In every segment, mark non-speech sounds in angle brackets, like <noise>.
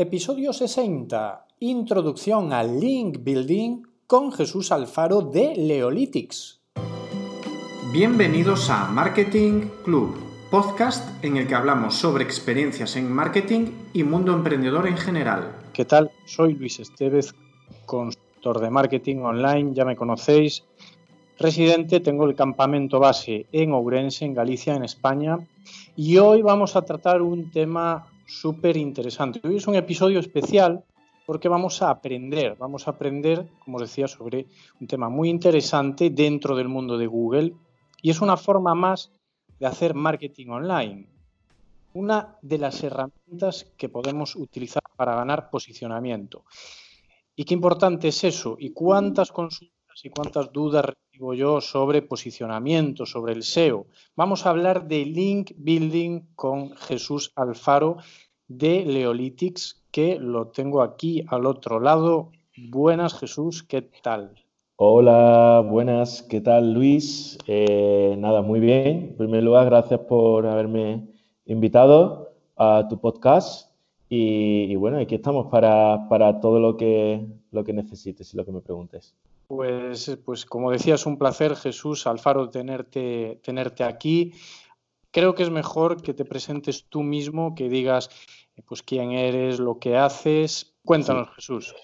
Episodio 60. Introducción al Link Building con Jesús Alfaro de Leolytics. Bienvenidos a Marketing Club, podcast en el que hablamos sobre experiencias en marketing y mundo emprendedor en general. ¿Qué tal? Soy Luis Estevez, consultor de marketing online, ya me conocéis. Residente, tengo el campamento base en Ourense, en Galicia, en España, y hoy vamos a tratar un tema súper interesante. Hoy es un episodio especial porque vamos a aprender, vamos a aprender, como decía, sobre un tema muy interesante dentro del mundo de Google y es una forma más de hacer marketing online. Una de las herramientas que podemos utilizar para ganar posicionamiento. ¿Y qué importante es eso? ¿Y cuántas consultas y cuántas dudas recibo yo sobre posicionamiento, sobre el SEO? Vamos a hablar de link building con Jesús Alfaro de Leolytics, que lo tengo aquí al otro lado. Buenas, Jesús, ¿qué tal? Hola, buenas, ¿qué tal Luis? Eh, nada, muy bien. En primer lugar, gracias por haberme invitado a tu podcast y, bueno, aquí estamos para, todo lo que, lo que necesites y lo que me preguntes. Pues, pues como decías, un placer, Jesús Alfaro, tenerte, tenerte aquí. Creo que es mejor que te presentes tú mismo, que digas pues quién eres, lo que haces. Cuéntanos, Jesús.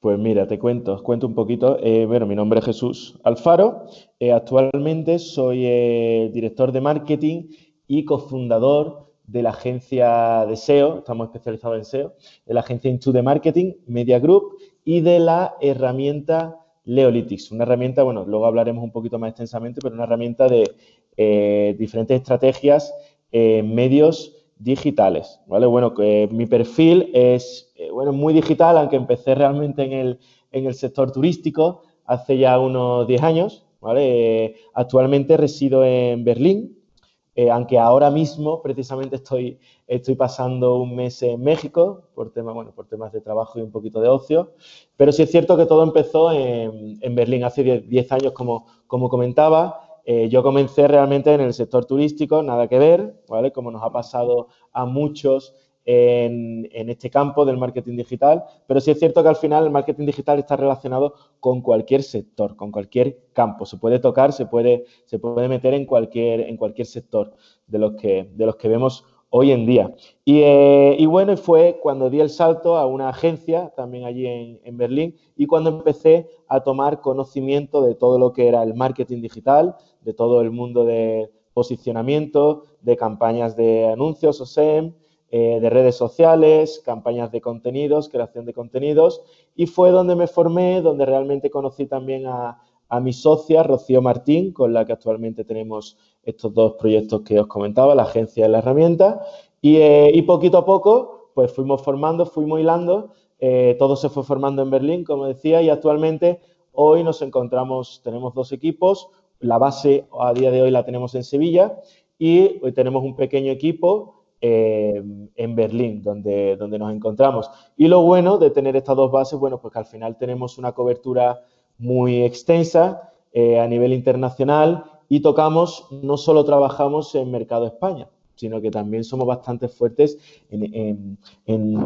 Pues mira, te cuento, os cuento un poquito. Eh, bueno, mi nombre es Jesús Alfaro. Eh, actualmente soy el eh, director de marketing y cofundador de la agencia de SEO, estamos especializados en SEO, de la agencia Into the Marketing, Media Group y de la herramienta Leolytics, una herramienta, bueno, luego hablaremos un poquito más extensamente, pero una herramienta de diferentes estrategias, medios digitales, ¿vale? Bueno, mi perfil es, eh, bueno, muy digital, aunque empecé realmente en el, en el sector turístico hace ya unos 10 años, ¿vale? Eh, actualmente resido en Berlín, eh, aunque ahora mismo precisamente estoy, estoy pasando un mes en México por, bueno, por temas de trabajo y un poquito de ocio, pero sí es cierto que todo empezó en, en Berlín hace 10 años, como, como comentaba, eh, yo comencé realmente en el sector turístico, nada que ver, ¿vale? Como nos ha pasado a muchos en, este campo del marketing digital, pero sí es cierto que al final el marketing digital está relacionado con cualquier sector, con cualquier campo. Se puede tocar, se puede, se puede meter en cualquier, en cualquier sector de los que, de los que vemos hoy en día. Y, eh, bueno, fue cuando di el salto a una agencia, también allí en, Berlín, y cuando empecé a tomar conocimiento de todo lo que era el marketing digital, de todo el mundo de posicionamiento, de campañas de anuncios o SEM, eh, de redes sociales, campañas de contenidos, creación de contenidos, y fue donde me formé, donde realmente conocí también a, a mi socia, Rocío Martín, con la que actualmente tenemos estos dos proyectos que os comentaba, la agencia y la herramienta. Y, eh, poquito a poco, pues fuimos formando, fuimos hilando. Eh, todo se fue formando en Berlín, como decía, y actualmente hoy nos encontramos, tenemos dos equipos. La base a día de hoy la tenemos en Sevilla y hoy tenemos un pequeño equipo eh, en Berlín, donde, donde nos encontramos. Y lo bueno de tener estas dos bases, bueno, pues que al final tenemos una cobertura muy extensa eh, a nivel internacional y tocamos, no solo trabajamos en mercado España, sino que también somos bastante fuertes en,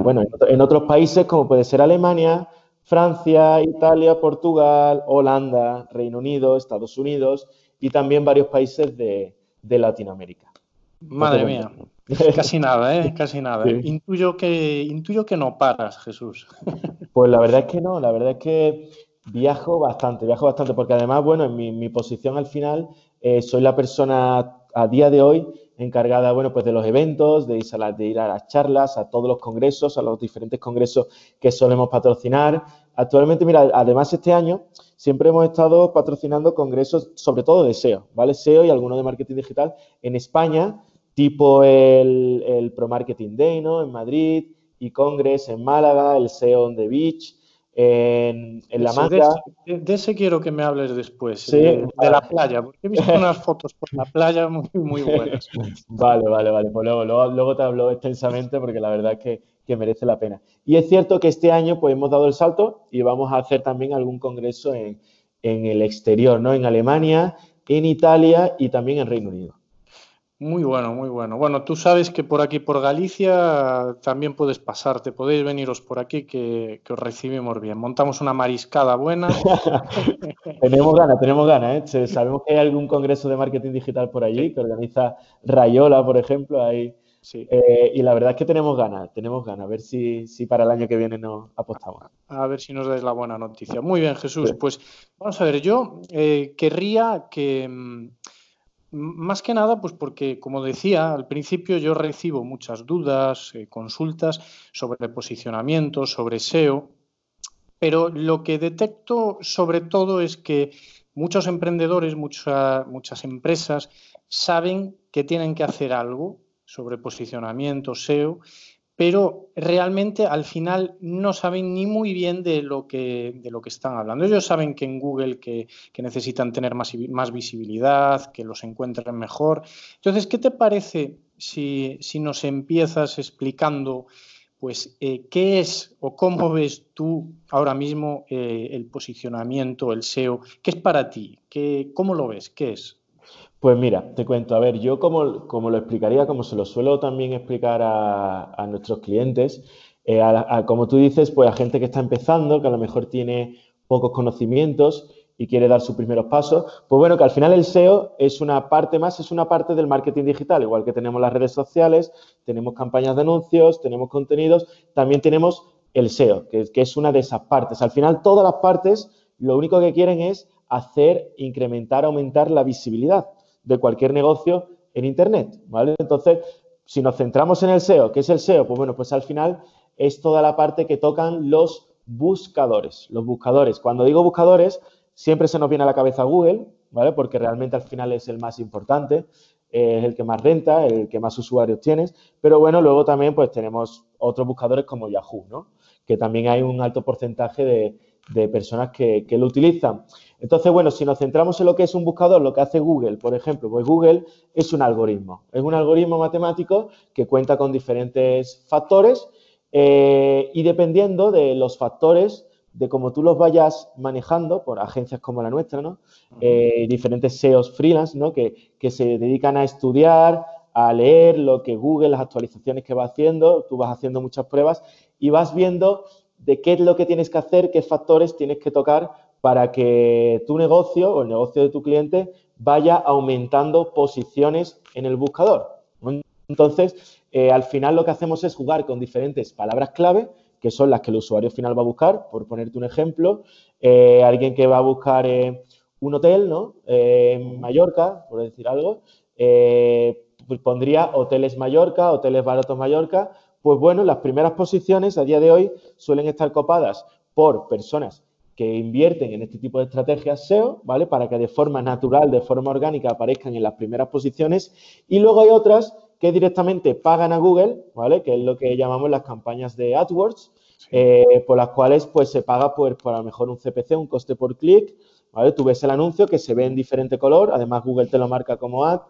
bueno, en, otros países como puede ser Alemania, Francia, Italia, Portugal, Holanda, Reino Unido, Estados Unidos y también varios países de, Latinoamérica. Madre mía, casi nada, ¿eh? Casi nada. Intuyo, que, intuyo que no paras, Jesús. Pues la verdad es que no, la verdad es que Viajo bastante, viajo bastante, porque además, bueno, en mi, posición al final, eh, soy la persona a día de hoy encargada, bueno, pues de los eventos, de ir, a de ir a las charlas, a todos los congresos, a los diferentes congresos que solemos patrocinar. Actualmente, mira, además este año siempre hemos estado patrocinando congresos, sobre todo de SEO, ¿vale? SEO y algunos de marketing digital en España, tipo el, el Pro Marketing Day, ¿no? En Madrid, y Congress en Málaga, el SEO on the Beach, en, la manga. De, ese quiero que me hables después, de, la playa, porque he visto unas fotos por la playa muy, muy buenas. <laughs> vale, vale, vale. Pues luego, luego, te hablo extensamente porque la verdad es que, que, merece la pena. Y es cierto que este año pues hemos dado el salto y vamos a hacer también algún congreso en, en el exterior, ¿no? En Alemania, en Italia y también en Reino Unido. Muy bueno, muy bueno. Bueno, tú sabes que por aquí, por Galicia, también puedes pasarte, podéis veniros por aquí que, os recibimos bien. Montamos una mariscada buena. <laughs> tenemos ganas, tenemos ganas. ¿eh? Sabemos que hay algún congreso de marketing digital por allí que organiza Rayola, por ejemplo. Ahí. Sí. Eh, y la verdad es que tenemos ganas, tenemos ganas. A ver si, si, para el año que viene nos apostamos. A ver si nos dais la buena noticia. Muy bien, Jesús. Pues vamos a ver, yo eh, querría que mm, más que nada, pues porque, como decía al principio, yo recibo muchas dudas, eh, consultas sobre posicionamiento, sobre SEO, pero lo que detecto sobre todo es que muchos emprendedores, muchas empresas saben que tienen que hacer algo sobre posicionamiento, SEO, pero realmente al final no saben ni muy bien de lo que, de lo que están hablando. Ellos saben que en Google que, necesitan tener más, más, visibilidad, que los encuentren mejor. Entonces, ¿qué te parece si, nos empiezas explicando pues eh, qué es o cómo ves tú ahora mismo eh, el posicionamiento, el SEO? ¿Qué es para ti? ¿Qué, ¿Cómo lo ves? ¿Qué es? Pues mira, te cuento, a ver, yo como, como lo explicaría, como se lo suelo también explicar a, nuestros clientes, eh, como tú dices, pues a gente que está empezando, que a lo mejor tiene pocos conocimientos y quiere dar sus primeros pasos, pues bueno, que al final el SEO es una parte más, es una parte del marketing digital, igual que tenemos las redes sociales, tenemos campañas de anuncios, tenemos contenidos, también tenemos el SEO, que, que es una de esas partes. Al final todas las partes lo único que quieren es hacer, incrementar, aumentar la visibilidad de cualquier negocio en Internet, ¿vale? Entonces, si nos centramos en el SEO, ¿qué es el SEO? Pues bueno, pues al final es toda la parte que tocan los buscadores. Los buscadores. Cuando digo buscadores, siempre se nos viene a la cabeza Google, ¿vale? Porque realmente al final es el más importante, es el que más renta, el que más usuarios tienes. Pero bueno, luego también pues tenemos otros buscadores como Yahoo, ¿no? Que también hay un alto porcentaje de, de personas que, lo utilizan. Entonces, bueno, si nos centramos en lo que es un buscador, lo que hace Google, por ejemplo, pues Google es un algoritmo, es un algoritmo matemático que cuenta con diferentes factores eh, y dependiendo de los factores, de cómo tú los vayas manejando por agencias como la nuestra, ¿no? Eh, diferentes SEOs freelance, ¿no? Que, que se dedican a estudiar, a leer lo que Google, las actualizaciones que va haciendo, tú vas haciendo muchas pruebas y vas viendo de qué es lo que tienes que hacer, qué factores tienes que tocar para que tu negocio o el negocio de tu cliente vaya aumentando posiciones en el buscador. Entonces, eh, al final lo que hacemos es jugar con diferentes palabras clave, que son las que el usuario final va a buscar. Por ponerte un ejemplo, eh, alguien que va a buscar eh, un hotel ¿no? en Mallorca, por decir algo, pues pondría hoteles Mallorca, hoteles baratos Mallorca, pues bueno, las primeras posiciones a día de hoy suelen estar copadas por personas que invierten en este tipo de estrategias SEO, ¿vale? Para que de forma natural, de forma orgánica aparezcan en las primeras posiciones. Y luego hay otras que directamente pagan a Google, ¿vale? Que es lo que llamamos las campañas de AdWords, eh, por las cuales pues se paga por, por a lo mejor un CPC, un coste por clic, ¿vale? Tú ves el anuncio que se ve en diferente color, además Google te lo marca como ad,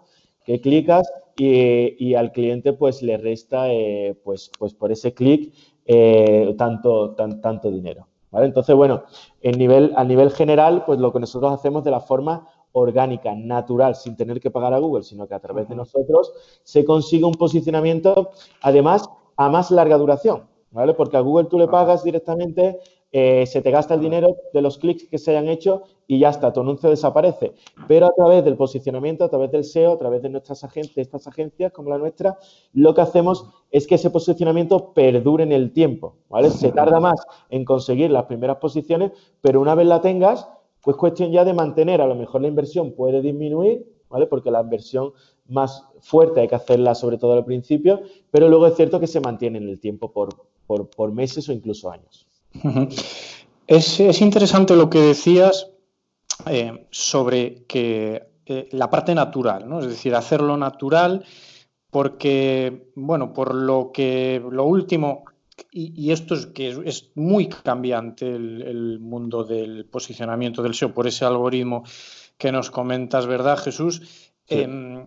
que clicas y, al cliente pues le resta eh, pues, pues por ese clic eh, tanto, tanto dinero. ¿Vale? Entonces, bueno, en nivel, a nivel general, pues lo que nosotros hacemos de la forma orgánica, natural, sin tener que pagar a Google, sino que a través de nosotros se consigue un posicionamiento, además, a más larga duración, ¿vale? Porque a Google tú le pagas directamente eh, se te gasta el dinero de los clics que se hayan hecho y ya está, tu anuncio desaparece. Pero a través del posicionamiento, a través del SEO, a través de nuestras agencias, estas agencias como la nuestra, lo que hacemos es que ese posicionamiento perdure en el tiempo, ¿vale? Se tarda más en conseguir las primeras posiciones, pero una vez la tengas, pues cuestión ya de mantener, a lo mejor la inversión puede disminuir, ¿vale? Porque la inversión más fuerte hay que hacerla sobre todo al principio, pero luego es cierto que se mantiene en el tiempo por, por meses o incluso años es, interesante lo que decías eh, sobre que eh, la parte natural, ¿no? Es decir, hacerlo natural porque, bueno, por lo que lo último, y, esto es que es, muy cambiante el, mundo del posicionamiento del SEO por ese algoritmo que nos comentas, ¿verdad, Jesús? Em,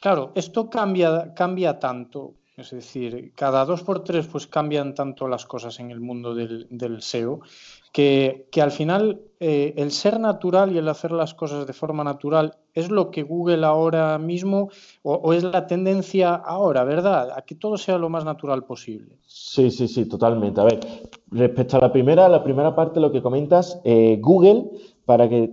claro, esto cambia, cambia tanto Es decir, cada dos por tres pues cambian tanto las cosas en el mundo del, SEO que, al final eh, el ser natural y el hacer las cosas de forma natural es lo que Google ahora mismo o, es la tendencia ahora, ¿verdad? A que todo sea lo más natural posible. Sí, sí, sí, totalmente. A ver, respecto a la primera, la primera parte, lo que comentas, eh, Google, para que,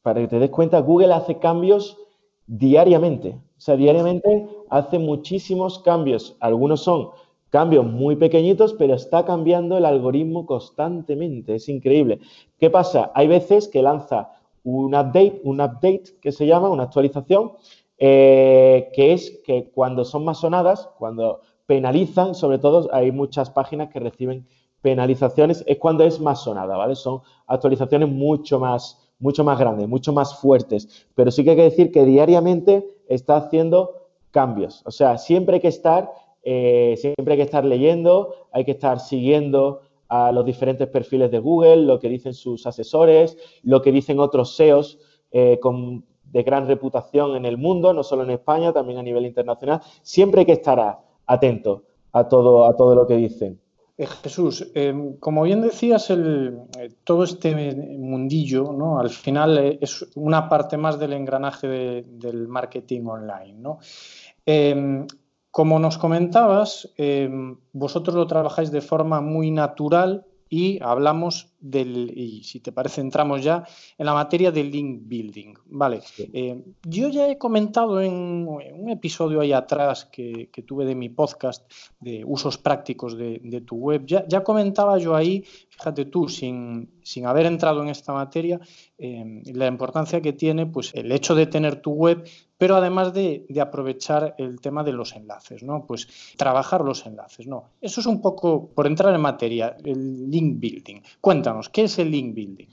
para que te des cuenta, Google hace cambios diariamente. O sea, diariamente hace muchísimos cambios. Algunos son cambios muy pequeñitos, pero está cambiando el algoritmo constantemente. Es increíble. ¿Qué pasa? Hay veces que lanza un update, un update que se llama, una actualización, eh, que es que cuando son más sonadas, cuando penalizan, sobre todo hay muchas páginas que reciben penalizaciones, es cuando es más sonada, ¿vale? Son actualizaciones mucho más, mucho más grandes, mucho más fuertes. Pero sí que hay que decir que diariamente está haciendo cambios. O sea, siempre hay que estar, eh, siempre hay que estar leyendo, hay que estar siguiendo a los diferentes perfiles de Google, lo que dicen sus asesores, lo que dicen otros SEOs eh, de gran reputación en el mundo, no solo en España, también a nivel internacional. Siempre hay que estar atento a todo, a todo lo que dicen. Eh, Jesús, em, como bien decías, eh, todo este mundillo, ¿no? Al final eh, es una parte más del engranaje del marketing online. Em, como nos comentabas, em, vosotros lo trabajáis de forma muy natural y hablamos del, y si te parece, entramos ya en la materia del link building. Vale, eh, yo ya he comentado en, un episodio ahí atrás que, tuve de mi podcast de usos prácticos de, tu web, ya, ya, comentaba yo ahí, fíjate tú, sin, sin haber entrado en esta materia, eh, la importancia que tiene pues, el hecho de tener tu web pero además de, aprovechar el tema de los enlaces, ¿no? Pues trabajar los enlaces, ¿no? Eso es un poco, por entrar en materia, el link building. Cuéntanos, ¿qué es el link building?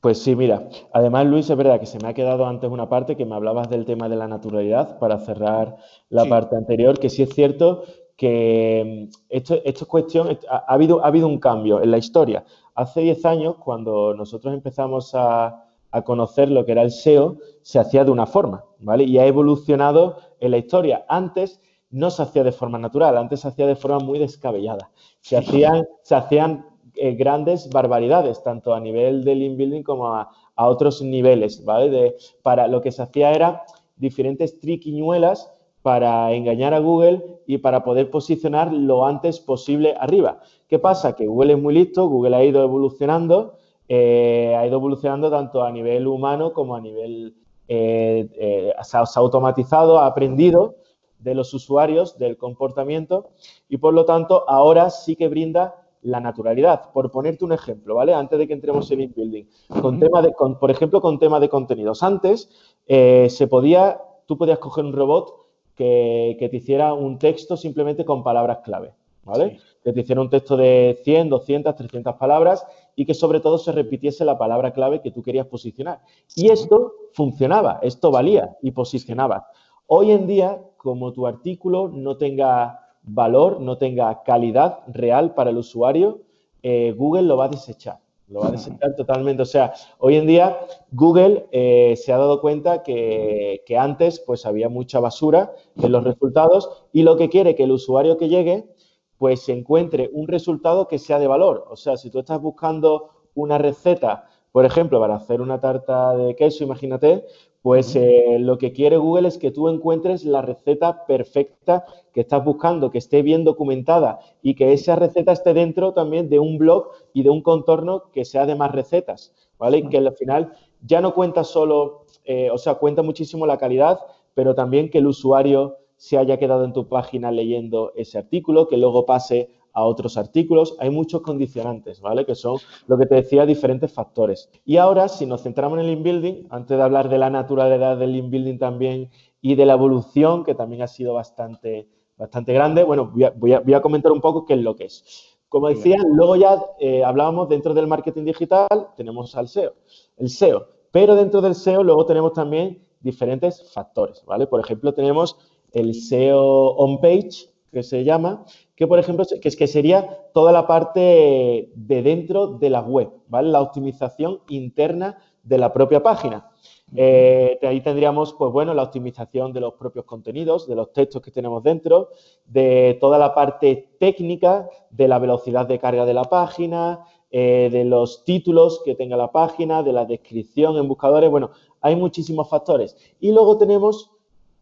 Pues sí, mira, además Luis, es verdad que se me ha quedado antes una parte que me hablabas del tema de la naturalidad para cerrar la parte anterior, que sí es cierto que mm, esto, esto es cuestión, ha, habido, ha habido un cambio en la historia. Hace 10 años, cuando nosotros empezamos a, a conocer lo que era el SEO, se hacía de una forma, ¿vale? Y ha evolucionado en la historia. Antes no se hacía de forma natural, antes se hacía de forma muy descabellada. Se hacían, se hacían eh, grandes barbaridades, tanto a nivel del inbuilding como a, otros niveles, ¿vale? De, para lo que se hacía era diferentes triquiñuelas para engañar a Google y para poder posicionar lo antes posible arriba. ¿Qué pasa? Que Google es muy listo, Google ha ido evolucionando eh, ha ido evolucionando tanto a nivel humano como a nivel, eh, se, ha, automatizado, ha aprendido de los usuarios, del comportamiento y por lo tanto ahora sí que brinda la naturalidad. Por ponerte un ejemplo, ¿vale? Antes de que entremos en inbuilding, con tema de, por ejemplo, con tema de contenidos. Antes se podía, tú podías coger un robot que, te hiciera un texto simplemente con palabras clave, ¿vale? Que te hiciera un texto de 100, 200, 300 palabras y que sobre todo se repitiese la palabra clave que tú querías posicionar. Y esto funcionaba, esto valía y posicionaba. Hoy en día, como tu artículo no tenga valor, no tenga calidad real para el usuario, eh, Google lo va a desechar. Lo va a desechar totalmente. O sea, hoy en día Google eh, se ha dado cuenta que, que, antes pues había mucha basura en los resultados y lo que quiere que el usuario que llegue pues se encuentre un resultado que sea de valor. O sea, si tú estás buscando una receta, por ejemplo, para hacer una tarta de queso, imagínate, pues eh, lo que quiere Google es que tú encuentres la receta perfecta que estás buscando, que esté bien documentada y que esa receta esté dentro también de un blog y de un contorno que sea de más recetas, ¿vale? Y que al final ya no cuenta solo, eh, o sea, cuenta muchísimo la calidad, pero también que el usuario se haya quedado en tu página leyendo ese artículo, que luego pase a otros artículos. Hay muchos condicionantes, ¿vale? Que son lo que te decía, diferentes factores. Y ahora, si nos centramos en el inbuilding, antes de hablar de la naturalidad del inbuilding también y de la evolución, que también ha sido bastante, bastante grande, bueno, voy a, comentar un poco qué es lo que es. Como decía, luego ya eh, hablábamos dentro del marketing digital, tenemos al SEO, el SEO, pero dentro del SEO luego tenemos también diferentes factores, ¿vale? Por ejemplo, tenemos el SEO on-page, que se llama, que por ejemplo, que es que sería toda la parte de dentro de la web, ¿vale? La optimización interna de la propia página. Eh, ahí tendríamos, pues bueno, la optimización de los propios contenidos, de los textos que tenemos dentro, de toda la parte técnica, de la velocidad de carga de la página, eh, de los títulos que tenga la página, de la descripción en buscadores. Bueno, hay muchísimos factores. Y luego tenemos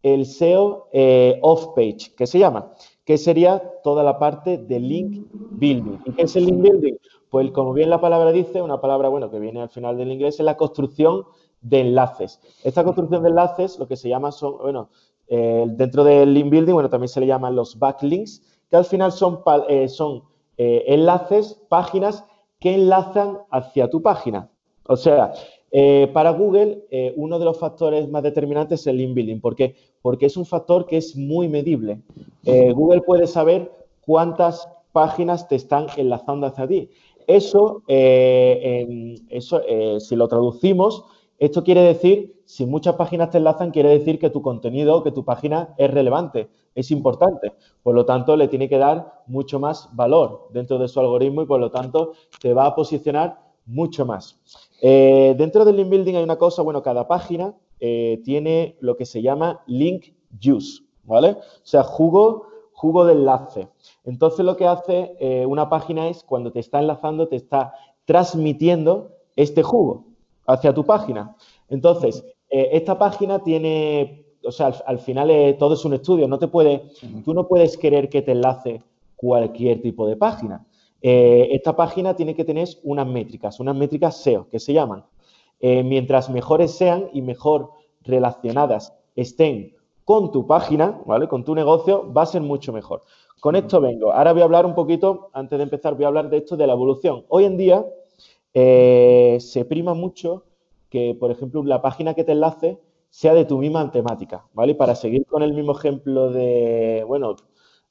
el SEO eh, off-page, que se llama, que sería toda la parte de link building. ¿Y qué es el link building? Pues como bien la palabra dice, una palabra, bueno, que viene al final del inglés, es la construcción de enlaces. Esta construcción de enlaces, lo que se llama son, bueno, eh, dentro del link building, bueno, también se le llaman los backlinks, que al final son, son enlaces, páginas que enlazan hacia tu página. O sea, eh, para Google, eh, uno de los factores más determinantes es el link building. ¿Por qué? Porque es un factor que es muy medible. Eh, Google puede saber cuántas páginas te están enlazando hacia ti. Eso, eso si lo traducimos, esto quiere decir, si muchas páginas te enlazan, quiere decir que tu contenido, que tu página es relevante es importante. Por lo tanto, le tiene que dar mucho más valor dentro de su algoritmo y por lo tanto te va a posicionar mucho más. Eh, dentro del link building hay una cosa, bueno, cada página eh, tiene lo que se llama link juice, ¿vale? O sea, jugo, jugo de enlace. Entonces lo que hace eh, una página es cuando te está enlazando, te está transmitiendo este jugo hacia tu página. Entonces, esta página tiene o sea, al, final todo es un estudio, no te puede, tú no puedes querer que te enlace cualquier tipo de página. Eh, esta página tiene que tener unas métricas, unas métricas SEO, que se llaman. Eh, mientras mejores sean y mejor relacionadas estén con tu página, ¿vale? Con tu negocio, va a ser mucho mejor. Con esto vengo. Ahora voy a hablar un poquito, antes de empezar, voy a hablar de esto de la evolución. Hoy en día eh, se prima mucho que, por ejemplo, la página que te enlace sea de tu misma temática, ¿vale? Para seguir con el mismo ejemplo de, bueno,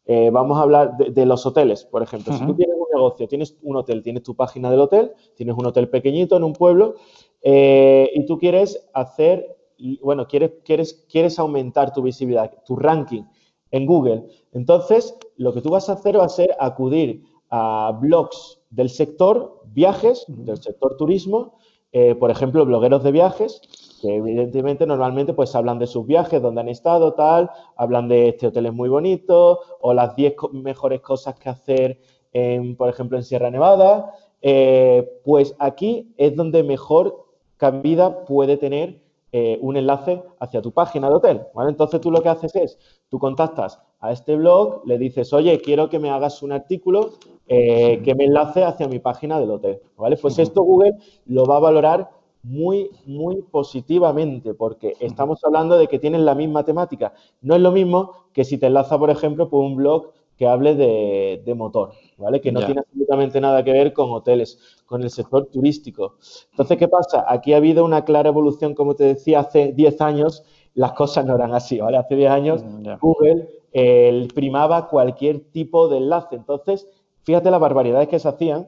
eh, vamos a hablar de, los hoteles, por ejemplo. Si tú tienes negocio, tienes un hotel, tienes tu página del hotel, tienes un hotel pequeñito en un pueblo eh, y tú quieres hacer, bueno, quieres, quieres, quieres aumentar tu visibilidad, tu ranking en Google. Entonces, lo que tú vas a hacer va a ser acudir a blogs del sector viajes, del sector turismo, eh, por ejemplo, blogueros de viajes, que evidentemente normalmente pues hablan de sus viajes, donde han estado, tal, hablan de este hotel es muy bonito, o las 10 mejores cosas que hacer, en, por ejemplo, en Sierra Nevada, eh, pues aquí es donde mejor cabida puede tener eh, un enlace hacia tu página de hotel, Entonces tú lo que haces es, tú contactas a este blog, le dices, oye, quiero que me hagas un artículo eh, que me enlace hacia mi página del hotel, ¿vale? Pues esto Google lo va a valorar muy, muy positivamente, porque estamos hablando de que tienen la misma temática. No es lo mismo que si te enlaza, por ejemplo, por un blog que hable de, motor, ¿vale? Que no tiene absolutamente nada que ver con hoteles, con el sector turístico. Entonces, ¿qué pasa? Aquí ha habido una clara evolución, como te decía, hace 10 años las cosas no eran así, ¿vale? Hace 10 años mm, Google eh, primaba cualquier tipo de enlace. Entonces, fíjate las barbaridades que se hacían,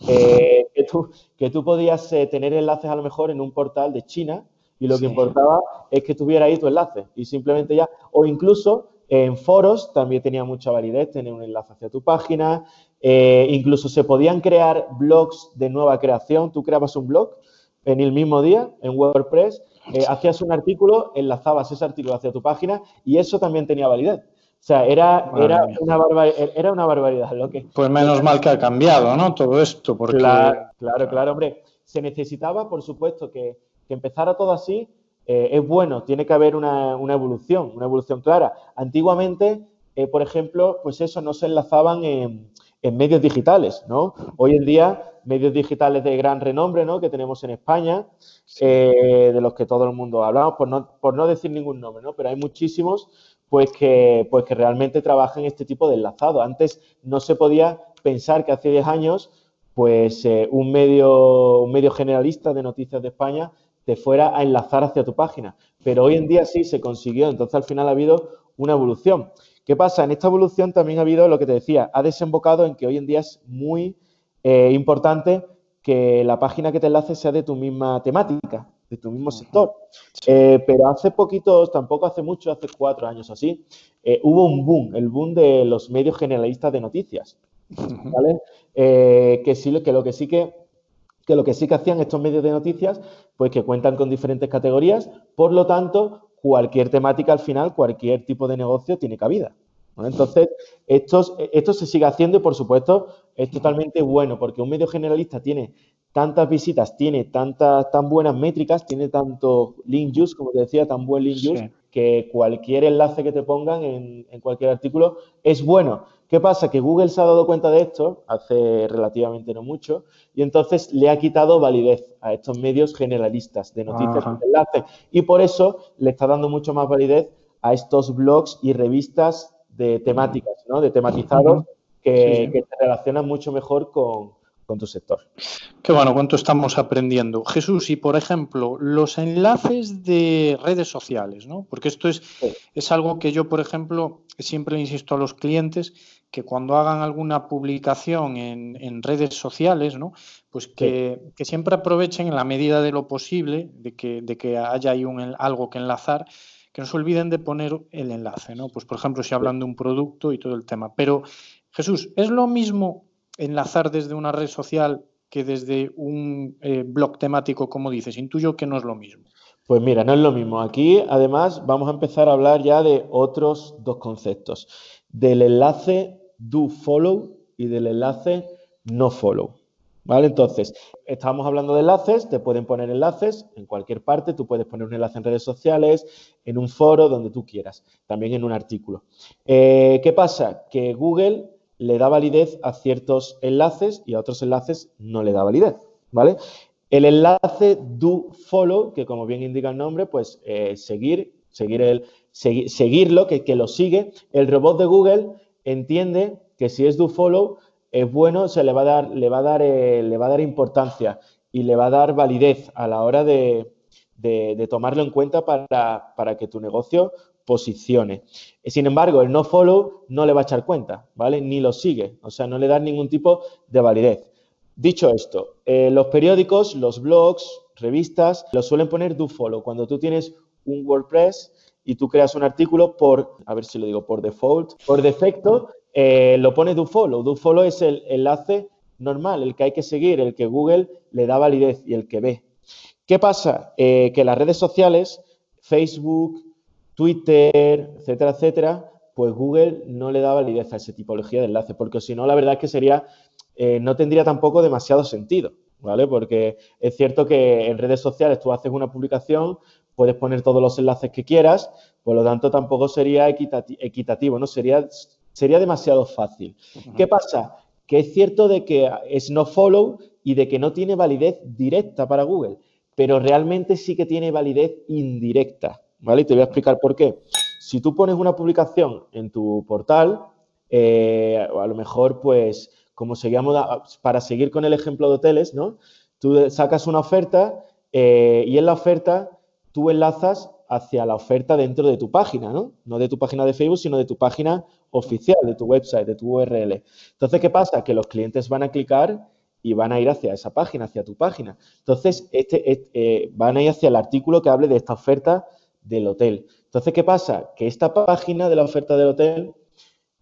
<laughs> eh, que, tú, que tú podías eh, tener enlaces a lo mejor en un portal de China y lo que importaba es que tuviera ahí tu enlace y simplemente ya, o incluso en foros también tenía mucha validez tener un enlace hacia tu página, eh, incluso se podían crear blogs de nueva creación, tú creabas un blog en el mismo día en WordPress, hacías un artículo, enlazabas ese artículo hacia tu página y eso también tenía validez. O sea, era, era, una, barbaridad, era una barbaridad lo que... Pues menos mal que ha cambiado, ¿no? Todo esto, porque... Claro, claro, hombre. Se necesitaba, por supuesto, que, empezara todo así. Eh, es bueno, tiene que haber una, evolución, una evolución clara. Antiguamente, eh, por ejemplo, pues eso, no se enlazaban en, medios digitales, ¿no? Hoy en día, medios digitales de gran renombre, ¿no? Que tenemos en España, eh, de los que todo el mundo hablamos, por no, por no decir ningún nombre, ¿no? Pero hay muchísimos pues que, pues que realmente trabajen este tipo de enlazado. Antes no se podía pensar que hace 10 años pues un, medio, un medio generalista de noticias de España te fuera a enlazar hacia tu página. Pero hoy en día sí se consiguió, entonces al final ha habido una evolución. ¿Qué pasa? En esta evolución también ha habido lo que te decía, ha desembocado en que hoy en día es muy eh, importante que la página que te enlace sea de tu misma temática de tu mismo sector. Eh, pero hace poquito, tampoco hace mucho, hace cuatro años así, eh, hubo un boom, el boom de los medios generalistas de noticias. ¿Vale? Que sí, que lo que sí que que lo que sí que hacían estos medios de noticias, pues que cuentan con diferentes categorías, por lo tanto, cualquier temática al final, cualquier tipo de negocio tiene cabida. Entonces, esto, esto se sigue haciendo y, por supuesto, es totalmente bueno, porque un medio generalista tiene tantas visitas, tiene tantas tan buenas métricas, tiene tanto link use, como te decía, tan buen link use, que cualquier enlace que te pongan en, en, cualquier artículo es bueno. ¿Qué pasa? Que Google se ha dado cuenta de esto hace relativamente no mucho y entonces le ha quitado validez a estos medios generalistas de noticias y de enlaces y por eso le está dando mucho más validez a estos blogs y revistas de temáticas, ¿no? De tematizados que, que se relacionan mucho mejor con, con tu sector. Qué bueno, cuánto estamos aprendiendo. Jesús, y por ejemplo, los enlaces de redes sociales, ¿no? Porque esto es, es algo que yo, por ejemplo, siempre le insisto a los clientes que cuando hagan alguna publicación en, redes sociales, ¿no? Pues que, siempre aprovechen en la medida de lo posible de que, de que haya ahí un, algo que enlazar que no se olviden de poner el enlace, ¿no? Pues por ejemplo, si hablan de un producto y todo el tema. Pero, Jesús, ¿es lo mismo enlazar desde una red social que desde un eh, blog temático, como dices? Intuyo que no es lo mismo. Pues mira, no es lo mismo. Aquí, además, vamos a empezar a hablar ya de otros dos conceptos. Del enlace do follow y del enlace no follow. ¿Vale? Entonces, estamos hablando de enlaces, te pueden poner enlaces en cualquier parte, tú puedes poner un enlace en redes sociales, en un foro, donde tú quieras, también en un artículo. Eh, ¿Qué pasa? Que Google le da validez a ciertos enlaces y a otros enlaces no le da validez, ¿vale? El enlace do follow, que como bien indica el nombre, pues eh, seguir, seguir el, seguirlo, que, que lo sigue, el robot de Google entiende que si es do follow, es bueno, se le va a dar, le va a dar, eh, le va a dar importancia y le va a dar validez a la hora de, tomarlo en cuenta para, para, que tu negocio posicione. Sin embargo, el no follow no le va a echar cuenta, ¿vale? Ni lo sigue, o sea, no le da ningún tipo de validez. Dicho esto, eh, los periódicos, los blogs, revistas, lo suelen poner do follow. Cuando tú tienes un WordPress y tú creas un artículo por, a ver si lo digo, por default, por defecto, eh, lo pone dofollow. DoFollow es el enlace normal, el que hay que seguir, el que Google le da validez y el que ve. ¿Qué pasa? Eh, que las redes sociales, Facebook, Twitter, etcétera, etcétera, pues Google no le da validez a esa tipología de enlace, porque si no, la verdad es que sería, eh, no tendría tampoco demasiado sentido, ¿vale? Porque es cierto que en redes sociales tú haces una publicación, puedes poner todos los enlaces que quieras, por lo tanto tampoco sería equitativo, ¿no? Sería Sería demasiado fácil. ¿Qué pasa? Que es cierto de que es no follow y de que no tiene validez directa para Google, pero realmente sí que tiene validez indirecta, ¿vale? Y te voy a explicar por qué. Si tú pones una publicación en tu portal, eh, a lo mejor, pues, como seguíamos, para seguir con el ejemplo de hoteles, ¿no? Tú sacas una oferta eh, y en la oferta tú enlazas hacia la oferta dentro de tu página, ¿no? No de tu página de Facebook, sino de tu página oficial, de tu website, de tu URL. Entonces, ¿qué pasa? Que los clientes van a clicar y van a ir hacia esa página, hacia tu página. Entonces, este, eh, van a ir hacia el artículo que hable de esta oferta del hotel. Entonces, ¿qué pasa? Que esta página de la oferta del hotel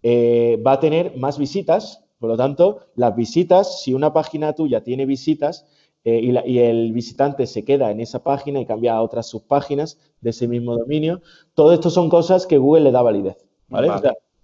eh, va a tener más visitas, por lo tanto, las visitas, si una página tuya tiene visitas, eh, y, el visitante se queda en esa página y cambia a otras subpáginas de ese mismo dominio. Todo esto son cosas que Google le da validez. ¿vale?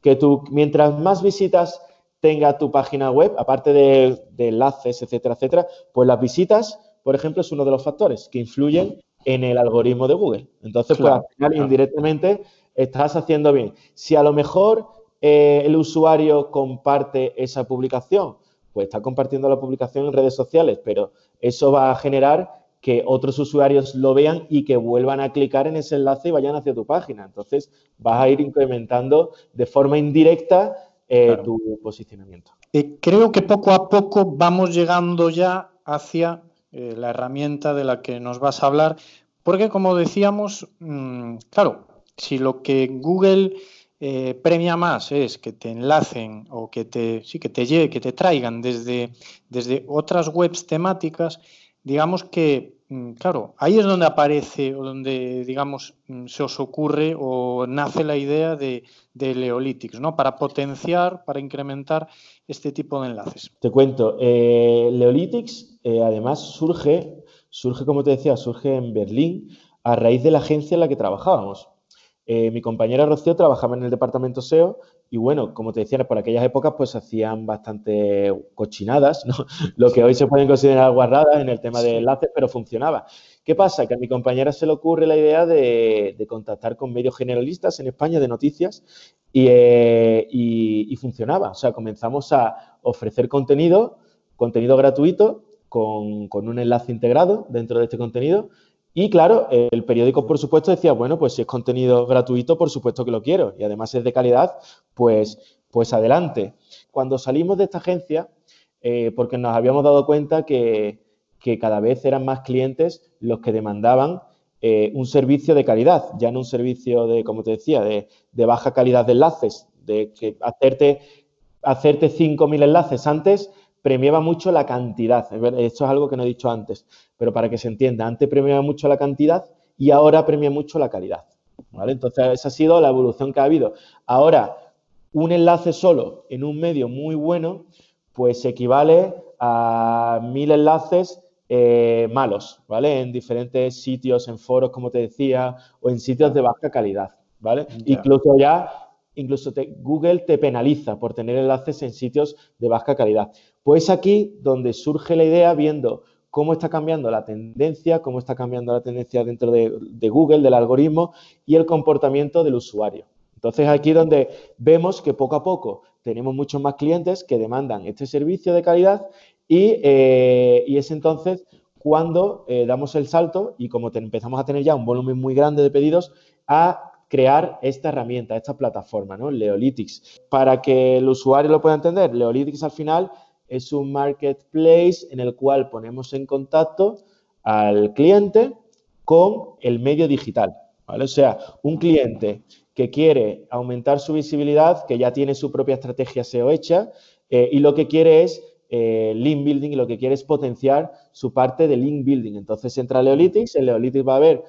que tú, mientras más visitas tenga tu página web, aparte de, enlaces, etcétera, etcétera, pues las visitas, por ejemplo, es uno de los factores que influyen en el algoritmo de Google. Entonces, pues al final, indirectamente, estás haciendo bien. Si a lo mejor eh, el usuario comparte esa publicación, pues está compartiendo la publicación en redes sociales, pero eso va a generar que otros usuarios lo vean y que vuelvan a clicar en ese enlace y vayan hacia tu página. Entonces, vas a ir incrementando de forma indirecta eh, tu posicionamiento. creo que poco a poco vamos llegando ya hacia eh, la herramienta de la que nos vas a hablar, porque como decíamos, mm, claro, si lo que Google eh, premia más es que te enlacen o que te, sí, que te, lleve, que te traigan desde, desde otras webs temáticas, digamos que, mm, claro, ahí es donde aparece o donde, digamos, mm, se os ocurre o nace la idea de, de Leolytics, ¿no? Para potenciar, para incrementar este tipo de enlaces. Te cuento, eh, Leolytics eh, además surge, surge, como te decía, surge en Berlín a raíz de la agencia en la que trabajábamos. Eh, mi compañera Rocío trabajaba en el departamento SEO y bueno, como te decía, por aquellas épocas pues hacían bastante cochinadas, ¿no? <laughs> lo que hoy se pueden considerar guarradas en el tema de enlaces, pero funcionaba. ¿Qué pasa? Que a mi compañera se le ocurre la idea de, contactar con medios generalistas en España de noticias eh, y, funcionaba. O sea, comenzamos a ofrecer contenido, contenido gratuito, con, con un enlace integrado dentro de este contenido y claro, el periódico, por supuesto, decía, bueno, pues si es contenido gratuito, por supuesto que lo quiero. Y además es de calidad, pues, pues adelante. Cuando salimos de esta agencia, eh, porque nos habíamos dado cuenta que, cada vez eran más clientes los que demandaban eh, un servicio de calidad, ya no un servicio de, como te decía, de, de baja calidad de enlaces, de que hacerte, hacerte 5.000 enlaces antes premiaba mucho la cantidad. Esto es algo que no he dicho antes, pero para que se entienda, antes premiaba mucho la cantidad y ahora premia mucho la calidad. ¿vale? Entonces, esa ha sido la evolución que ha habido. Ahora, un enlace solo en un medio muy bueno, pues equivale a mil enlaces eh, malos, ¿vale? En diferentes sitios, en foros, como te decía, o en sitios de baja calidad, ¿vale? Incluso ya incluso Google te penaliza por tener enlaces en sitios de baja calidad. Pues aquí donde surge la idea viendo cómo está cambiando la tendencia, cómo está cambiando la tendencia dentro de, Google, del algoritmo y el comportamiento del usuario. Entonces aquí donde vemos que poco a poco tenemos muchos más clientes que demandan este servicio de calidad y, eh, es entonces cuando eh, damos el salto y como empezamos a tener ya un volumen muy grande de pedidos a crear esta herramienta, esta plataforma, ¿no? Leolytics. Para que el usuario lo pueda entender, Leolytics al final es un marketplace en el cual ponemos en contacto al cliente con el medio digital. ¿vale? O sea, un cliente que quiere aumentar su visibilidad, que ya tiene su propia estrategia SEO hecha eh, y lo que quiere es eh, link building y lo que quiere es potenciar su parte de link building. Entonces entra a Leolytics, en Leolytics va a haber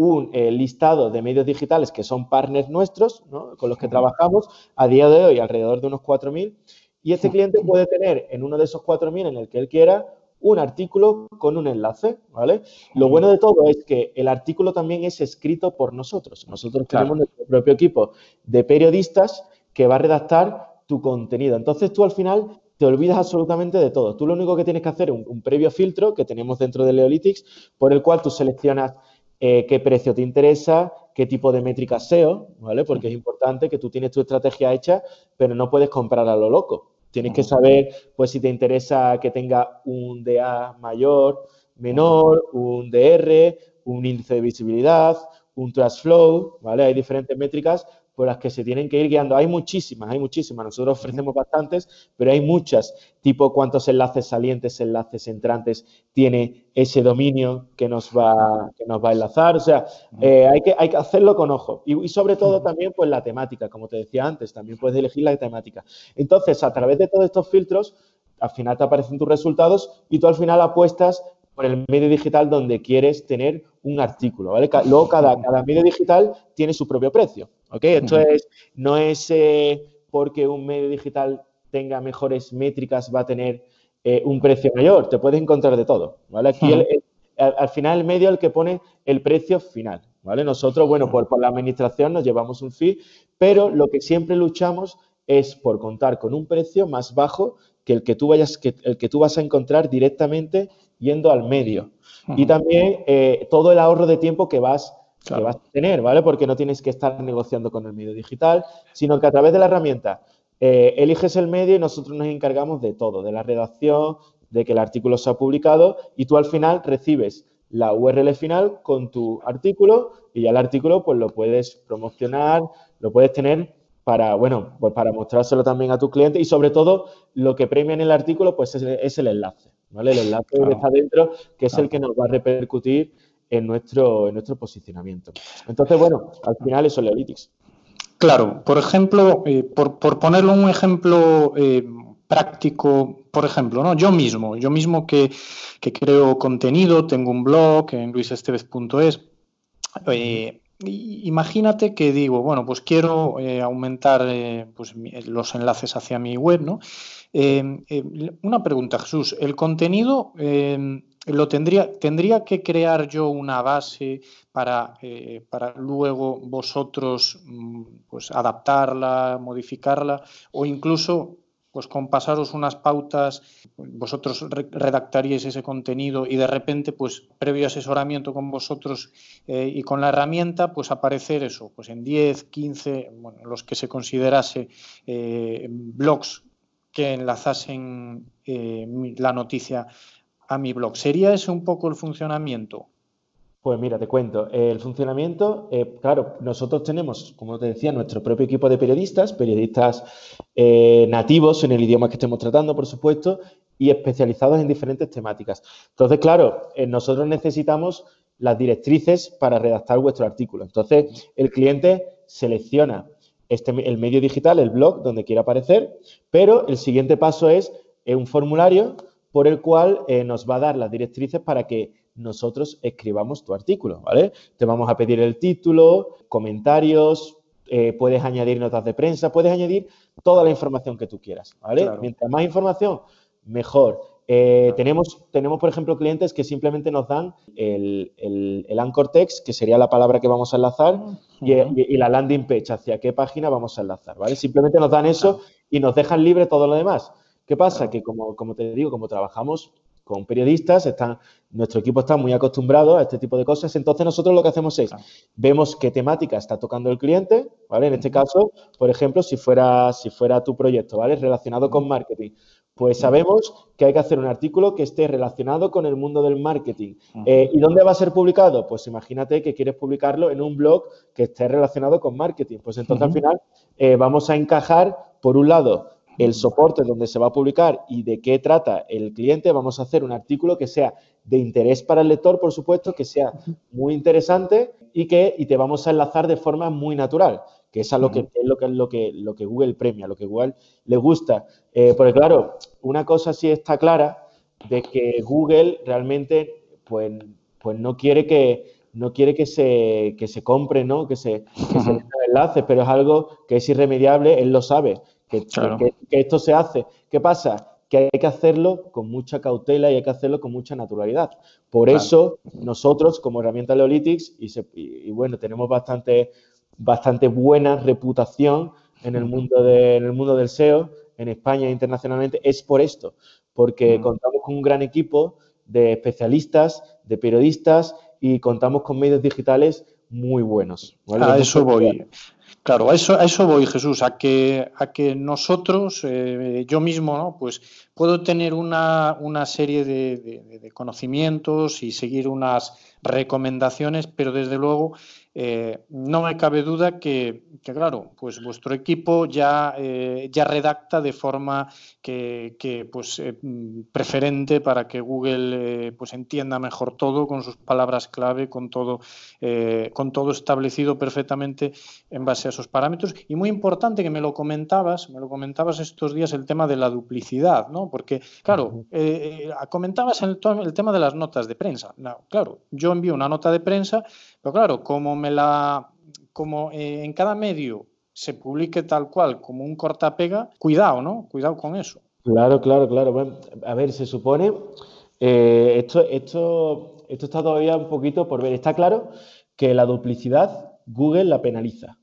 un eh, listado de medios digitales que son partners nuestros, con los que trabajamos a día de hoy alrededor de unos 4.000. Y este cliente puede tener en uno de esos 4.000 en el que él quiera un artículo con un enlace, ¿vale? Lo bueno de todo es que el artículo también es escrito por nosotros. Nosotros tenemos nuestro propio equipo de periodistas que va a redactar tu contenido. Entonces tú al final te olvidas absolutamente de todo. Tú lo único que tienes que hacer es un, un previo filtro que tenemos dentro de Leolytics, por el cual tú seleccionas eh, qué precio te interesa, qué tipo de métricas SEO, ¿vale? Porque es importante que tú tienes tu estrategia hecha, pero no puedes comprar a lo loco. Tienes que saber, pues, si te interesa que tenga un DA mayor, menor, un DR, un índice de visibilidad, un trust flow, ¿vale? Hay diferentes métricas por las que se tienen que ir guiando. Hay muchísimas, hay muchísimas. Nosotros ofrecemos bastantes, pero hay muchas, tipo cuántos enlaces salientes, enlaces entrantes tiene ese dominio que nos va, que nos va a enlazar. O sea, eh, hay, que, hay que hacerlo con ojo. Y, sobre todo también, pues la temática, como te decía antes, también puedes elegir la temática. Entonces, a través de todos estos filtros, al final te aparecen tus resultados y tú al final apuestas por el medio digital donde quieres tener un artículo, ¿vale? Luego cada, cada medio digital tiene su propio precio, ¿ok? Esto es, no es eh, porque un medio digital tenga mejores métricas va a tener eh, un precio mayor, te puedes encontrar de todo, ¿vale? Aquí al, final el medio es el que pone el precio final, ¿vale? Nosotros, bueno, por, por la administración nos llevamos un fee, pero lo que siempre luchamos es por contar con un precio más bajo que el que tú vayas, que el que tú vas a encontrar directamente yendo al medio. Y también eh, todo el ahorro de tiempo que vas, vas a tener, ¿vale? Porque no tienes que estar negociando con el medio digital, sino que a través de la herramienta eh, eliges el medio y nosotros nos encargamos de todo, de la redacción, de que el artículo sea publicado y tú al final recibes la URL final con tu artículo y ya el artículo pues lo puedes promocionar, lo puedes tener para, bueno, pues para mostrárselo también a tu cliente y sobre todo lo que premia en el artículo pues es el enlace. ¿vale? El enlace que está dentro, que es el que nos va a repercutir en nuestro, en nuestro posicionamiento. Entonces, bueno, al final es Leolitics. Claro, por ejemplo, eh, por, por ponerlo un ejemplo eh, práctico, por ejemplo, ¿no? Yo mismo, yo mismo que, que creo contenido, tengo un blog en luisestevez.es, eh, imagínate que digo, bueno, pues quiero aumentar pues, los enlaces hacia mi web, ¿no? Una pregunta, Jesús. ¿El contenido lo tendría, tendría que crear yo una base para, eh, para luego vosotros mm, pues, adaptarla, modificarla o incluso pues con pasaros unas pautas, vosotros redactaríais ese contenido y de repente, pues previo asesoramiento con vosotros eh, y con la herramienta, pues aparecer eso, pues en 10, 15, bueno, los que se considerase eh, blogs que enlazasen la noticia a mi blog. ¿Sería ese un poco el funcionamiento? Pues mira, te cuento. El funcionamiento, eh, claro, nosotros tenemos, como te decía, nuestro propio equipo de periodistas, periodistas eh, nativos en el idioma que estemos tratando, por supuesto, y especializados en diferentes temáticas. Entonces, claro, nosotros necesitamos las directrices para redactar vuestro artículo. Entonces, el cliente selecciona este, el medio digital, el blog, donde quiera aparecer, pero el siguiente paso es eh, un formulario por el cual eh, nos va a dar las directrices para que nosotros escribamos tu artículo, ¿vale? Te vamos a pedir el título, comentarios, eh, puedes añadir notas de prensa, puedes añadir toda la información que tú quieras, ¿vale? Mientras más información, mejor. Eh, tenemos, tenemos, por ejemplo, clientes que simplemente nos dan el, el, anchor text, que sería la palabra que vamos a enlazar, y, la landing page, hacia qué página vamos a enlazar, ¿vale? Simplemente nos dan eso y nos dejan libre todo lo demás. ¿Qué pasa? Que como, como te digo, como trabajamos con periodistas, están, nuestro equipo está muy acostumbrado a este tipo de cosas, entonces nosotros lo que hacemos es, vemos qué temática está tocando el cliente, ¿vale? En este caso, por ejemplo, si fuera, si fuera tu proyecto, ¿vale? Relacionado con marketing, pues sabemos que hay que hacer un artículo que esté relacionado con el mundo del marketing. Eh, ¿Y dónde va a ser publicado? Pues imagínate que quieres publicarlo en un blog que esté relacionado con marketing. Pues entonces al final eh, vamos a encajar, por un lado, el soporte donde se va a publicar y de qué trata el cliente. Vamos a hacer un artículo que sea de interés para el lector, por supuesto, que sea muy interesante y que y te vamos a enlazar de forma muy natural que es, lo que, es lo que, lo que, lo que Google premia, lo que Google le gusta. Eh, porque claro, una cosa sí está clara de que Google realmente pues, pues no quiere que no quiere que se, que se compre, ¿no? que se, que se enlace, pero es algo que es irremediable, él lo sabe, que, que, esto se hace. ¿Qué pasa? Que hay que hacerlo con mucha cautela y hay que hacerlo con mucha naturalidad. Por eso nosotros, como herramienta Leolitics, y, y bueno, tenemos bastante bastante buena reputación en el mundo, en el mundo del SEO, en España e internacionalmente, es por esto, porque contamos con un gran equipo de especialistas, de periodistas y contamos con medios digitales muy buenos. A eso voy. Claro, a eso, a eso voy, Jesús, a que, a que nosotros, eh, yo mismo, ¿no? pues puedo tener una, serie de, conocimientos y seguir unas recomendaciones, pero desde luego eh, no me cabe duda que, claro, pues vuestro equipo ya, eh, ya redacta de forma que, pues, eh, preferente para que Google pues entienda mejor todo con sus palabras clave, con todo, con todo establecido perfectamente en base a esos parámetros. Y muy importante que me lo comentabas, me lo comentabas estos días el tema de la duplicidad, ¿no? Porque, claro, comentabas el, el, tema de las notas de prensa. claro, yo envío una nota de prensa, pero claro, como me la, como eh, en cada medio se publique tal cual como un cortapega, cuidado, ¿no? Cuidado con eso. Claro, claro, claro. a ver, se supone, eh, esto, esto, esto está todavía un poquito por ver. Está claro que la duplicidad Google la penaliza,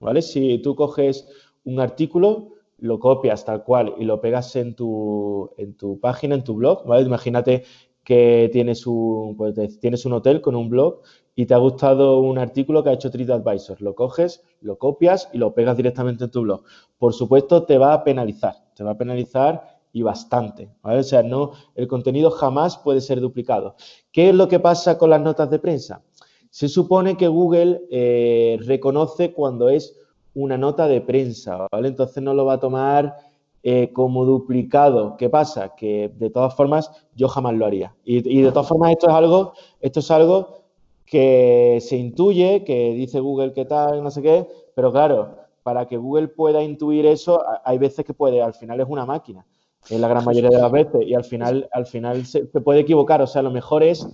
¿vale? Si tú coges un artículo, lo copias tal cual y lo pegas en tu, en tu página, en tu blog, ¿vale? Imagínate que tienes un, pues, tienes un hotel con un blog y te ha gustado un artículo que ha hecho TripAdvisor. Lo coges, lo copias y lo pegas directamente en tu blog. Por supuesto, te va a penalizar, te va a penalizar y bastante. O sea, no, el contenido jamás puede ser duplicado. ¿Qué es lo que pasa con las notas de prensa? Se supone que Google eh, reconoce cuando es una nota de prensa, ¿vale? Entonces no lo va a tomar eh, como duplicado. ¿Qué pasa? Que de todas formas yo jamás lo haría. Y, de todas formas esto es algo, esto es algo que se intuye, que dice Google que tal, no sé qué, pero claro, para que Google pueda intuir eso, hay veces que puede, al final es una máquina, en la gran mayoría de las veces, y al final, al final se, puede equivocar. O sea, lo mejor es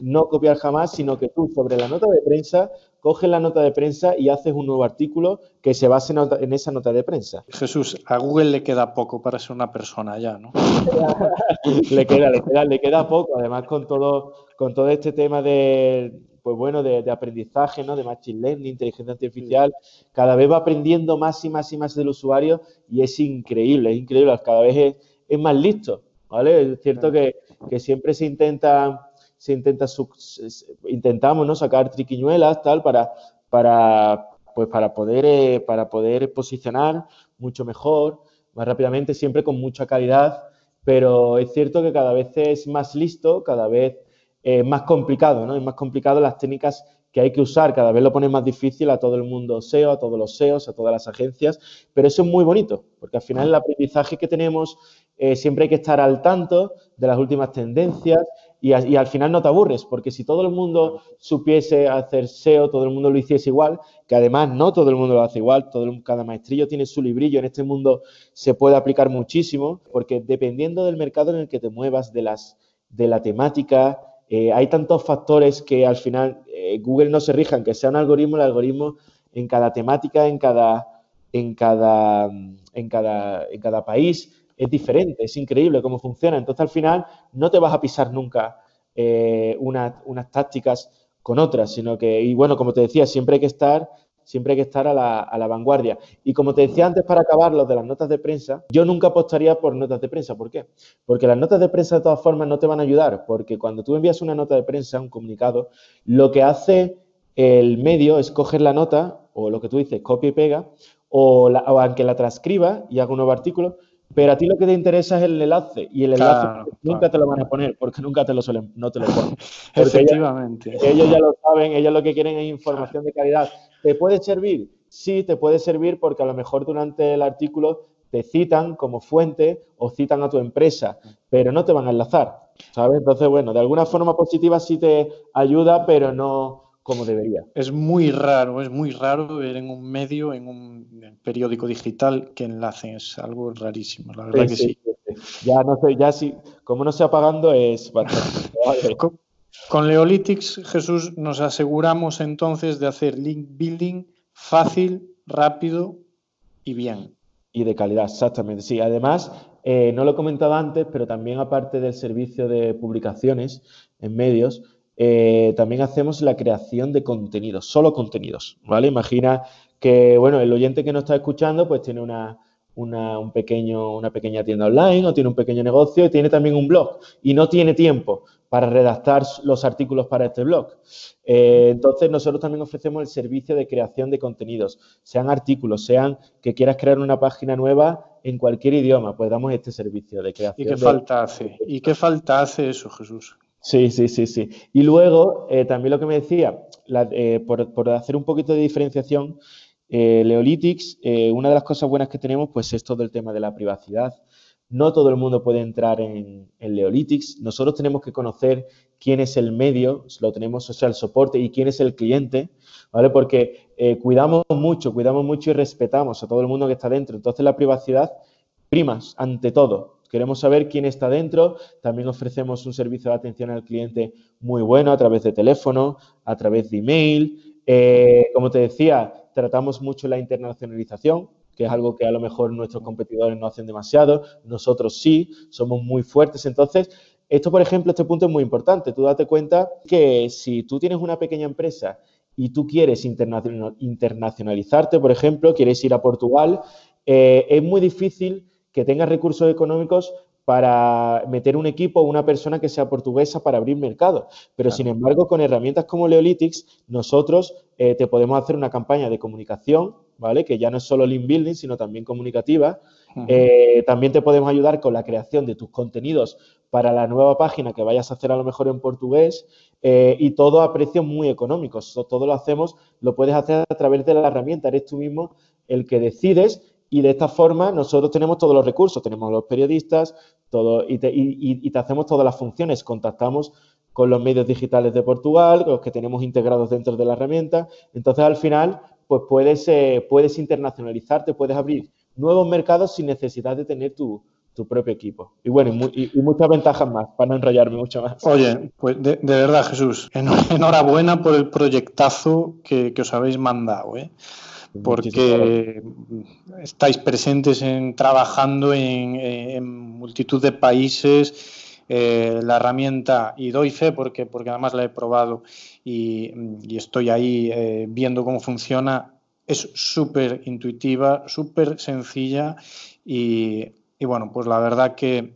no copiar jamás, sino que tú sobre la nota de prensa coges la nota de prensa y haces un nuevo artículo que se base en, esa nota de prensa. Jesús, a Google le queda poco para ser una persona ya, ¿no? <laughs> le, queda, le, queda, le queda poco, además con todo, con todo este tema de, pues bueno, de, aprendizaje, ¿no? De machine learning, inteligencia artificial, cada vez va aprendiendo más y más y más del usuario y es increíble, es increíble, cada vez es, más listo, ¿vale? Es cierto que, que siempre se intenta se intenta intentamos ¿no? sacar triquiñuelas tal para, para, pues para, poder, eh, para poder posicionar mucho mejor, más rápidamente, siempre con mucha calidad, pero es cierto que cada vez es más listo, cada vez es más complicado, ¿no? Es más complicado las técnicas que hay que usar, cada vez lo pone más difícil a todo el mundo SEO, a todos los SEOs, a todas las agencias, pero eso es muy bonito, porque al final el aprendizaje que tenemos eh, siempre hay que estar al tanto de las últimas tendencias y, al final no te aburres, porque si todo el mundo supiese hacer SEO, todo el mundo lo hiciese igual, que además no todo el mundo lo hace igual, todo cada maestrillo tiene su librillo, en este mundo se puede aplicar muchísimo, porque dependiendo del mercado en el que te muevas, de, las, de la temática, eh, hay tantos factores que al final eh, Google no se rija, que sea un algoritmo, el algoritmo en cada temática, en cada, en cada, en cada, en cada país, es diferente, es increíble cómo funciona. Entonces, al final, no te vas a pisar nunca eh, unas tácticas con otras, sino que, y bueno, como te decía, siempre hay que estar, siempre hay que estar a la, vanguardia. Y como te decía antes, para acabar, los de las notas de prensa, yo nunca apostaría por notas de prensa. ¿Por qué? Porque las notas de prensa, de todas formas, no te van a ayudar, porque cuando tú envías una nota de prensa, un comunicado, lo que hace el medio es coger la nota, o lo que tú dices, copia y pega, o, o aunque la transcriba y haga un nuevo artículo, pero a ti lo que te interesa es el enlace y el enlace nunca te lo van a poner porque nunca te lo suelen, no te lo ponen. <laughs> Efectivamente. Ellos, ya lo saben, ellos lo que quieren es información de calidad. ¿Te puede servir? Sí, te puede servir porque a lo mejor durante el artículo te citan como fuente o citan a tu empresa, pero no te van a enlazar, ¿sabes? Entonces, bueno, de alguna forma positiva sí te ayuda, pero no, como debería. Es muy raro, es muy raro ver en un medio, en un periódico digital que enlacen, es algo rarísimo, la verdad que sí. Ya no sé, ya sí, como no sea pagando es <laughs> con, con Leolytics, Jesús, nos aseguramos entonces de hacer link building fácil, rápido y bien. Y de calidad, exactamente. Sí, además, eh, no lo he comentado antes, pero también aparte del servicio de publicaciones en medios, eh, también hacemos la creación de contenidos, solo contenidos, ¿vale? Imagina que, bueno, el oyente que nos está escuchando, pues tiene una, un pequeño, una pequeña tienda online o tiene un pequeño negocio y tiene también un blog y no tiene tiempo para redactar los artículos para este blog. Eh, entonces, nosotros también ofrecemos el servicio de creación de contenidos, sean artículos, sean que quieras crear una página nueva en cualquier idioma, pues damos este servicio de creación. ¿Y qué falta hace? ¿Y qué falta hace eso, Jesús? Sí, sí, sí, sí. Y luego, eh, también lo que me decía, eh, por, hacer un poquito de diferenciación, eh, Leolytics, una de las cosas buenas que tenemos, pues es todo el tema de la privacidad. No todo el mundo puede entrar en, Leolytics. Nosotros tenemos que conocer quién es el medio, lo tenemos, o sea, el soporte y quién es el cliente, ¿vale? Porque cuidamos mucho, cuidamos mucho y respetamos a todo el mundo que está dentro. Entonces, la privacidad primas ante todo. Queremos saber quién está dentro. También ofrecemos un servicio de atención al cliente muy bueno a través de teléfono, a través de email. Eh, como te decía, tratamos mucho la internacionalización, que es algo que a lo mejor nuestros competidores no hacen demasiado. Nosotros sí, somos muy fuertes. Entonces, esto, por ejemplo, este punto es muy importante. Tú date cuenta que si tú tienes una pequeña empresa y tú quieres internacionalizarte, por ejemplo, quieres ir a Portugal, eh, es muy difícil que tenga recursos económicos para meter un equipo o una persona que sea portuguesa para abrir mercado. Pero sin embargo, con herramientas como Leolytics, nosotros eh, te podemos hacer una campaña de comunicación, ¿vale? Que ya no es solo link building, sino también comunicativa. Eh, también te podemos ayudar con la creación de tus contenidos para la nueva página que vayas a hacer a lo mejor en portugués eh, y todo a precios muy económicos. Todo lo hacemos, lo puedes hacer a través de la herramienta, eres tú mismo el que decides y de esta forma nosotros tenemos todos los recursos, tenemos los periodistas todo, y, te, hacemos todas las funciones. Contactamos con los medios digitales de Portugal, los que tenemos integrados dentro de la herramienta. Entonces, al final, pues puedes, eh, puedes internacionalizarte, puedes abrir nuevos mercados sin necesidad de tener tu, tu propio equipo. Y bueno, y, muchas ventajas más, para no enrollarme mucho más. Oye, pues de, verdad, Jesús, <laughs> enhorabuena por el proyectazo que, os habéis mandado, ¿eh? Porque estáis presentes en trabajando en, multitud de países. Eh, la herramienta, y doy fe porque, porque además la he probado y, estoy ahí eh, viendo cómo funciona, es súper intuitiva, súper sencilla y bueno, pues la verdad que,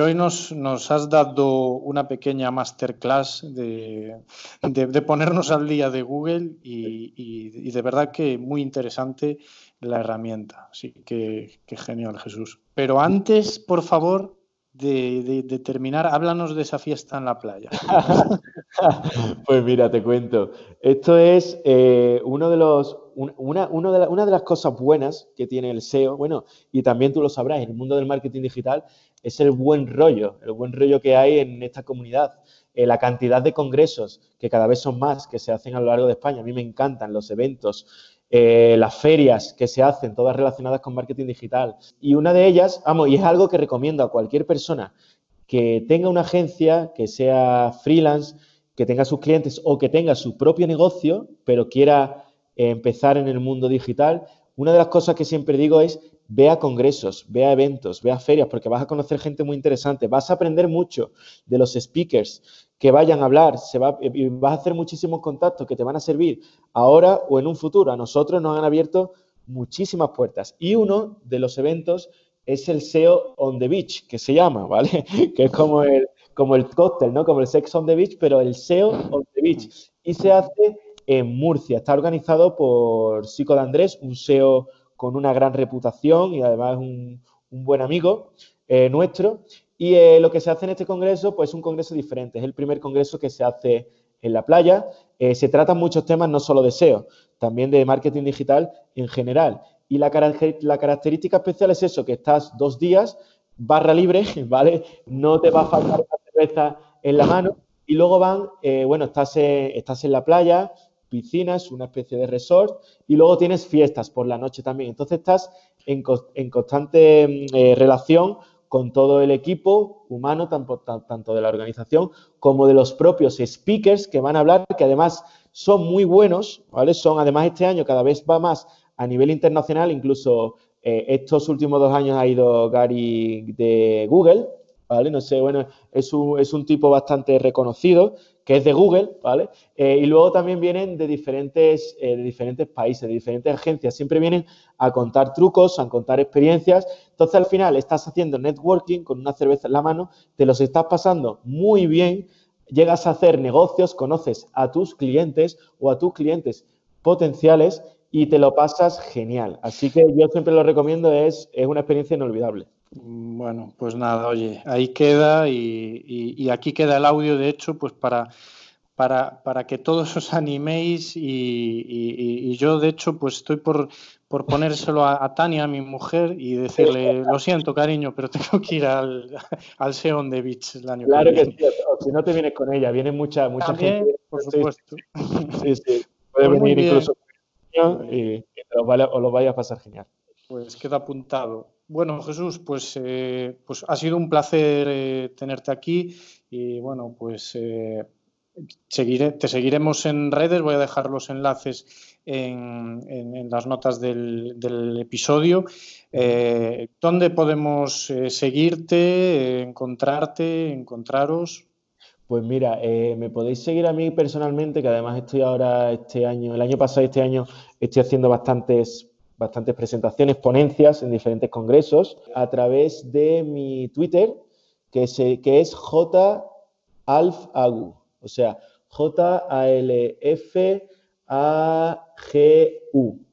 hoy nos, nos, has dado una pequeña masterclass de, de, ponernos al día de Google y, de verdad que muy interesante la herramienta. Así que, que genial, Jesús. Pero antes, por favor, de, terminar, háblanos de esa fiesta en la playa. <laughs> pues mira, te cuento. Esto es eh, uno de los, una, de una, de las cosas buenas que tiene el SEO, bueno, y también tú lo sabrás, en el mundo del marketing digital, es el buen rollo, el buen rollo que hay en esta comunidad. Eh, la cantidad de congresos, que cada vez son más, que se hacen a lo largo de España. A mí me encantan los eventos, eh, las ferias que se hacen, todas relacionadas con marketing digital. Y una de ellas, vamos, y es algo que recomiendo a cualquier persona que tenga una agencia, que sea freelance, que tenga sus clientes o que tenga su propio negocio, pero quiera empezar en el mundo digital, una de las cosas que siempre digo es ve a congresos, ve a eventos, ve a ferias, porque vas a conocer gente muy interesante, vas a aprender mucho de los speakers que vayan a hablar, se va, y vas a hacer muchísimos contactos que te van a servir ahora o en un futuro. A nosotros nos han abierto muchísimas puertas y uno de los eventos es el SEO on the beach, que se llama, ¿vale? <laughs> que es como el, como el cóctel, ¿no? Como el sex on the beach, pero el SEO on the beach. Y se hace en Murcia. Está organizado por Sico de Andrés, un SEO con una gran reputación y además un, buen amigo eh, nuestro. Y eh, lo que se hace en este congreso, pues es un congreso diferente. Es el primer congreso que se hace en la playa. Eh, se tratan muchos temas, no solo de SEO, también de marketing digital en general. Y la, característica especial es eso, que estás dos días, barra libre, <laughs> ¿vale? No te va a faltar la cerveza en la mano. Y luego van, bueno, estás, estás en la playa, piscinas, una especie de resort, y luego tienes fiestas por la noche también. Entonces estás en, constante mm, eh, relación con todo el equipo humano, tanto, tanto, de la organización como de los propios speakers que van a hablar, que además son muy buenos, ¿vale? Son, además, este año cada vez va más a nivel internacional, incluso eh, estos últimos dos años ha ido Gary de Google, ¿vale? No sé, bueno, es un, es un tipo bastante reconocido que es de Google, ¿vale? Eh, y luego también vienen de diferentes, eh, de diferentes países, de diferentes agencias. Siempre vienen a contar trucos, a contar experiencias. Entonces, al final, estás haciendo networking con una cerveza en la mano, te los estás pasando muy bien, llegas a hacer negocios, conoces a tus clientes o a tus clientes potenciales y te lo pasas genial. Así que yo siempre lo recomiendo, es, es una experiencia inolvidable. Bueno, pues nada, oye, ahí queda y, aquí queda el audio, de hecho, pues para, para, para que todos <laughs> os animéis y, yo, de hecho, pues estoy por, por ponérselo a, Tania, mi mujer, y decirle, lo siento, cariño, pero <laughs> tengo que ir al, al Seon de Beach el año claro que, sí, o si no te vienes con ella, viene mucha, mucha gente. por supuesto. Sí, sí, <laughs> puede venir incluso y, os lo vaya a pasar genial. Pues queda apuntado. Bueno, Jesús, pues, eh, pues ha sido un placer eh, tenerte aquí y bueno, pues eh, seguiré, te seguiremos en redes, voy a dejar los enlaces en, las notas del, episodio. ¿Dónde podemos seguirte, encontrarte, encontraros? Pues mira, me podéis seguir a mí personalmente, que además estoy ahora este año, el año pasado y este año estoy haciendo bastantes bastantes presentaciones, ponencias en diferentes congresos a través de mi Twitter, que, que es JALFAGU, o sea, J-A-L-F-A-G-U,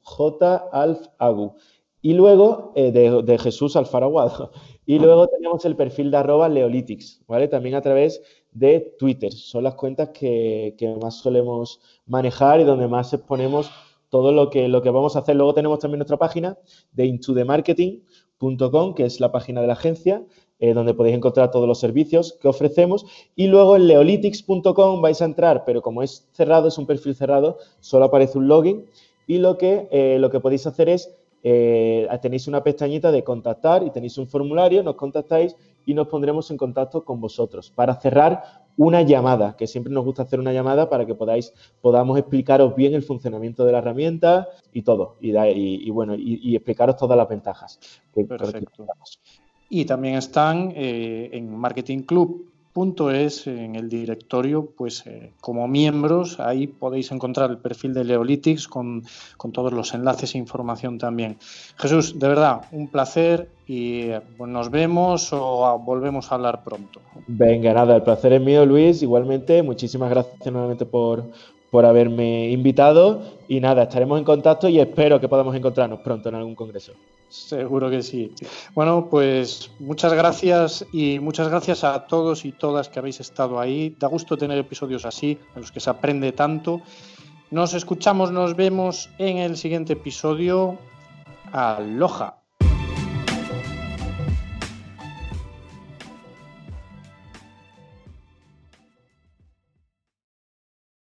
JALFAGU. Y luego, eh, de, Jesús Alfaraguado. Y luego tenemos el perfil de arroba Leolitics, ¿vale? También a través de Twitter. Son las cuentas que, que más solemos manejar y donde más exponemos todo lo que, lo que vamos a hacer. Luego tenemos también nuestra página de intothemarketing.com, que es la página de la agencia, eh, donde podéis encontrar todos los servicios que ofrecemos. Y luego en leolitics.com vais a entrar, pero como es cerrado, es un perfil cerrado, solo aparece un login. Y lo que, eh, lo que podéis hacer es eh, tenéis una pestañita de contactar y tenéis un formulario, nos contactáis y nos pondremos en contacto con vosotros para cerrar una llamada, que siempre nos gusta hacer una llamada para que podáis, podamos explicaros bien el funcionamiento de la herramienta y todo, y, bueno, y, explicaros todas las ventajas. Perfecto. Y también están eh, en Marketing Club punto es en el directorio, pues eh, como miembros, ahí podéis encontrar el perfil de Leolitics con, con, todos los enlaces e información también. Jesús, de verdad, un placer y eh, nos vemos o volvemos a hablar pronto. Venga, nada, el placer es mío, Luis. Igualmente, muchísimas gracias nuevamente por, por haberme invitado y nada, estaremos en contacto y espero que podamos encontrarnos pronto en algún congreso. Seguro que sí. Bueno, pues muchas gracias y muchas gracias a todos y todas que habéis estado ahí. Da gusto tener episodios así, en los que se aprende tanto. Nos escuchamos, nos vemos en el siguiente episodio. Aloha.